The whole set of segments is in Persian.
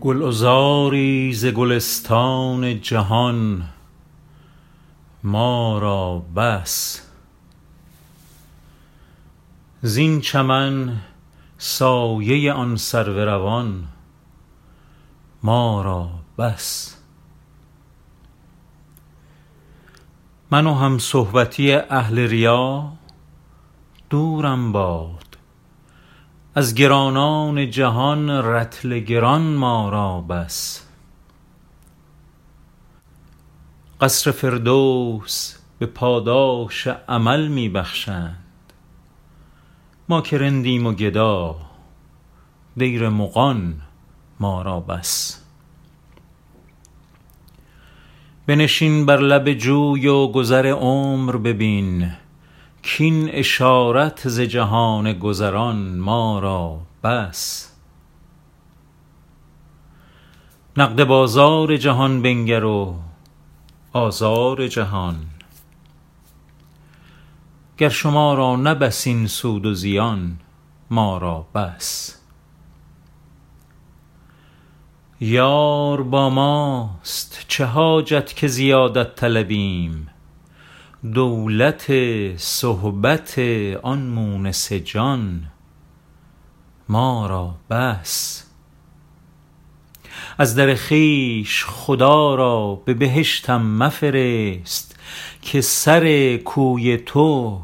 گلعذاری ز گلستان جهان ما را بس. زین چمن سایه آن سرو روان ما را بس. من و همصحبتی اهل ریا دورم باد. از گرانان جهان رطل گران ما را بس. قصر فردوس به پاداش عمل می بخشند. ما که رندیم و گدا دیر مغان ما را بس. بنشین بر لب جوی و گذر عمر ببین. کاین اشارت ز جهان گذران ما را بس. نقد بازار جهان بنگر و آزار جهان. گر شما را نه سود و زیان ما را بس. یار با ماست چه حاجت که زیادت طلبیم؟ دولت صحبت آن مونس جان. ما را بس. از در خویش خدا را به بهشتم مفرست که سر کوی تو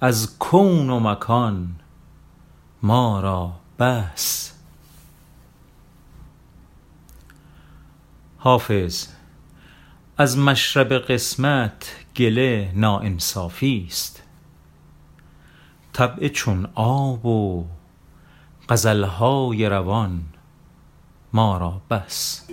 از کون و مکان ما را بس. حافظ. از مشرب قسمت گله ناانصافی است. طبع چون آب و غزل های روان ما را بس.